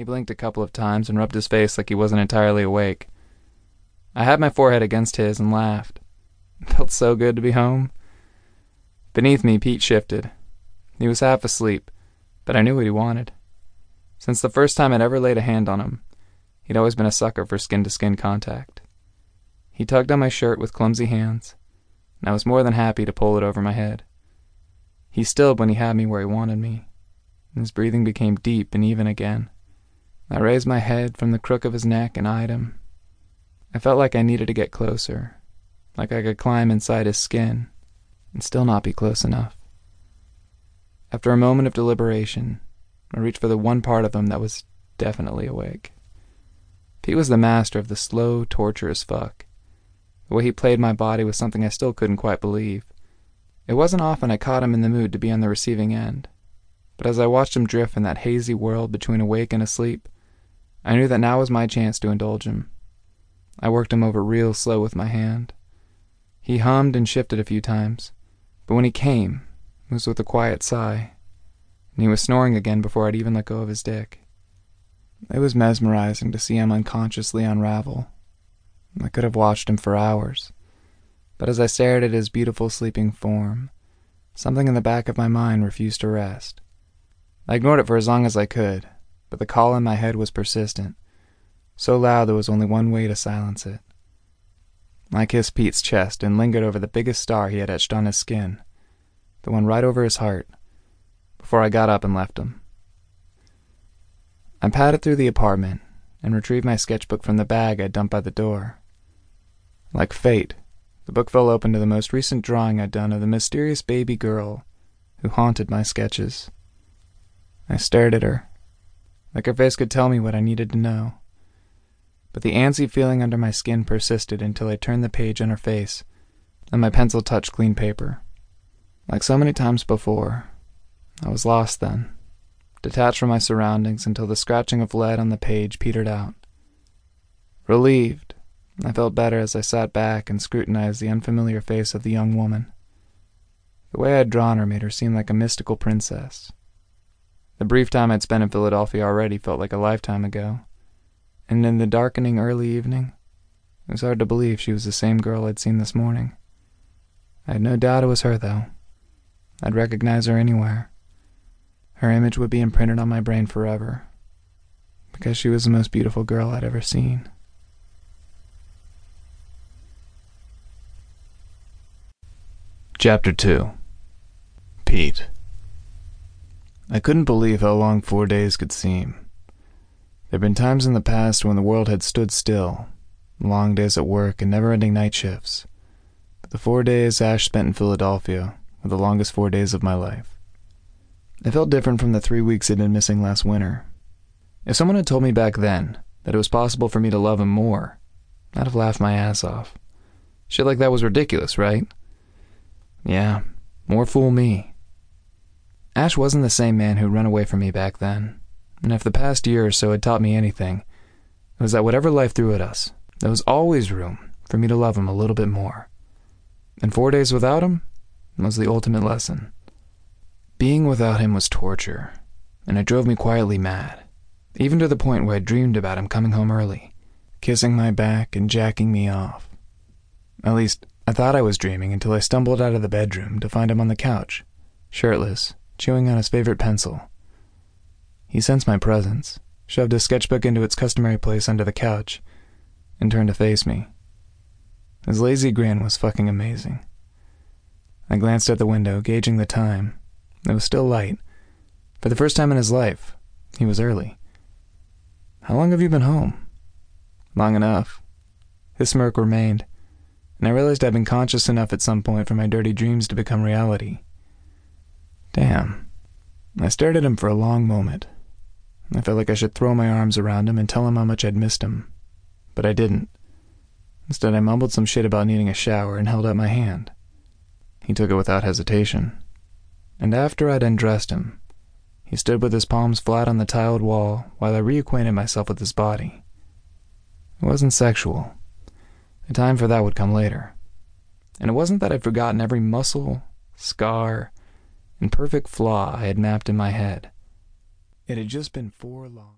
He blinked a couple of times and rubbed his face like he wasn't entirely awake. I had my forehead against his and laughed. It felt so good to be home. Beneath me, Pete shifted. He was half asleep, but I knew what he wanted. Since the first time I'd ever laid a hand on him, he'd always been a sucker for skin to skin contact. He tugged on my shirt with clumsy hands, and I was more than happy to pull it over my head. He stilled when he had me where he wanted me, and his breathing became deep and even again. I raised my head from the crook of his neck and eyed him. I felt like I needed to get closer, like I could climb inside his skin and still not be close enough. After a moment of deliberation, I reached for the one part of him that was definitely awake. Pete was the master of the slow, torturous fuck. The way he played my body was something I still couldn't quite believe. It wasn't often I caught him in the mood to be on the receiving end, but as I watched him drift in that hazy world between awake and asleep, I knew that now was my chance to indulge him. I worked him over real slow with my hand. He hummed and shifted a few times, but when he came, it was with a quiet sigh, and he was snoring again before I'd even let go of his dick. It was mesmerizing to see him unconsciously unravel. I could have watched him for hours, but as I stared at his beautiful sleeping form, something in the back of my mind refused to rest. I ignored it for as long as I could, but the call in my head was persistent, so loud there was only one way to silence it. I kissed Pete's chest and lingered over the biggest star he had etched on his skin the one right over his heart, before I got up and left him. I padded through the apartment and retrieved my sketchbook from the bag I'd dumped by the door. Like fate, the book fell open to the most recent drawing I'd done of the mysterious baby girl who haunted my sketches. I stared at her, like her face could tell me what I needed to know. But the antsy feeling under my skin persisted until I turned the page on her face and my pencil touched clean paper. Like so many times before, I was lost then, detached from my surroundings until the scratching of lead on the page petered out. Relieved, I felt better as I sat back and scrutinized the unfamiliar face of the young woman. The way I had drawn her made her seem like a mystical princess. The brief time I'd spent in Philadelphia already felt like a lifetime ago, and in the darkening early evening, it was hard to believe she was the same girl I'd seen this morning. I had no doubt it was her, though. I'd recognize her anywhere. Her image would be imprinted on my brain forever, because she was the most beautiful girl I'd ever seen. Chapter 2 Pete I couldn't believe how long four days could seem. There'd been times in the past when the world had stood still, long days at work and never-ending night shifts. But the four days Ash spent in Philadelphia were the longest four days of my life. It felt different from the three weeks I'd been missing last winter. If someone had told me back then that it was possible for me to love him more, I'd have laughed my ass off. Shit like that was ridiculous, right? Yeah, more fool me. Ash wasn't the same man who ran away from me back then, and if the past year or so had taught me anything, it was that whatever life threw at us, there was always room for me to love him a little bit more. And four days without him was the ultimate lesson. Being without him was torture, and it drove me quietly mad, even to the point where I dreamed about him coming home early, kissing my back and jacking me off. At least, I thought I was dreaming until I stumbled out of the bedroom to find him on the couch, shirtless, chewing on his favorite pencil. He sensed my presence, shoved his sketchbook into its customary place under the couch, and turned to face me. His lazy grin was fucking amazing. I glanced at the window, gauging the time. It was still light. For the first time in his life, he was early. How long have you been home? Long enough. His smirk remained, and I realized I'd been conscious enough at some point for my dirty dreams to become reality. Damn. I stared at him for a long moment. I felt like I should throw my arms around him and tell him how much I'd missed him. But I didn't. Instead, I mumbled some shit about needing a shower and held out my hand. He took it without hesitation. And after I'd undressed him, he stood with his palms flat on the tiled wall while I reacquainted myself with his body. It wasn't sexual. The time for that would come later. And it wasn't that I'd forgotten every muscle, scar, and perfect flaw I had mapped in my head. It had just been four long.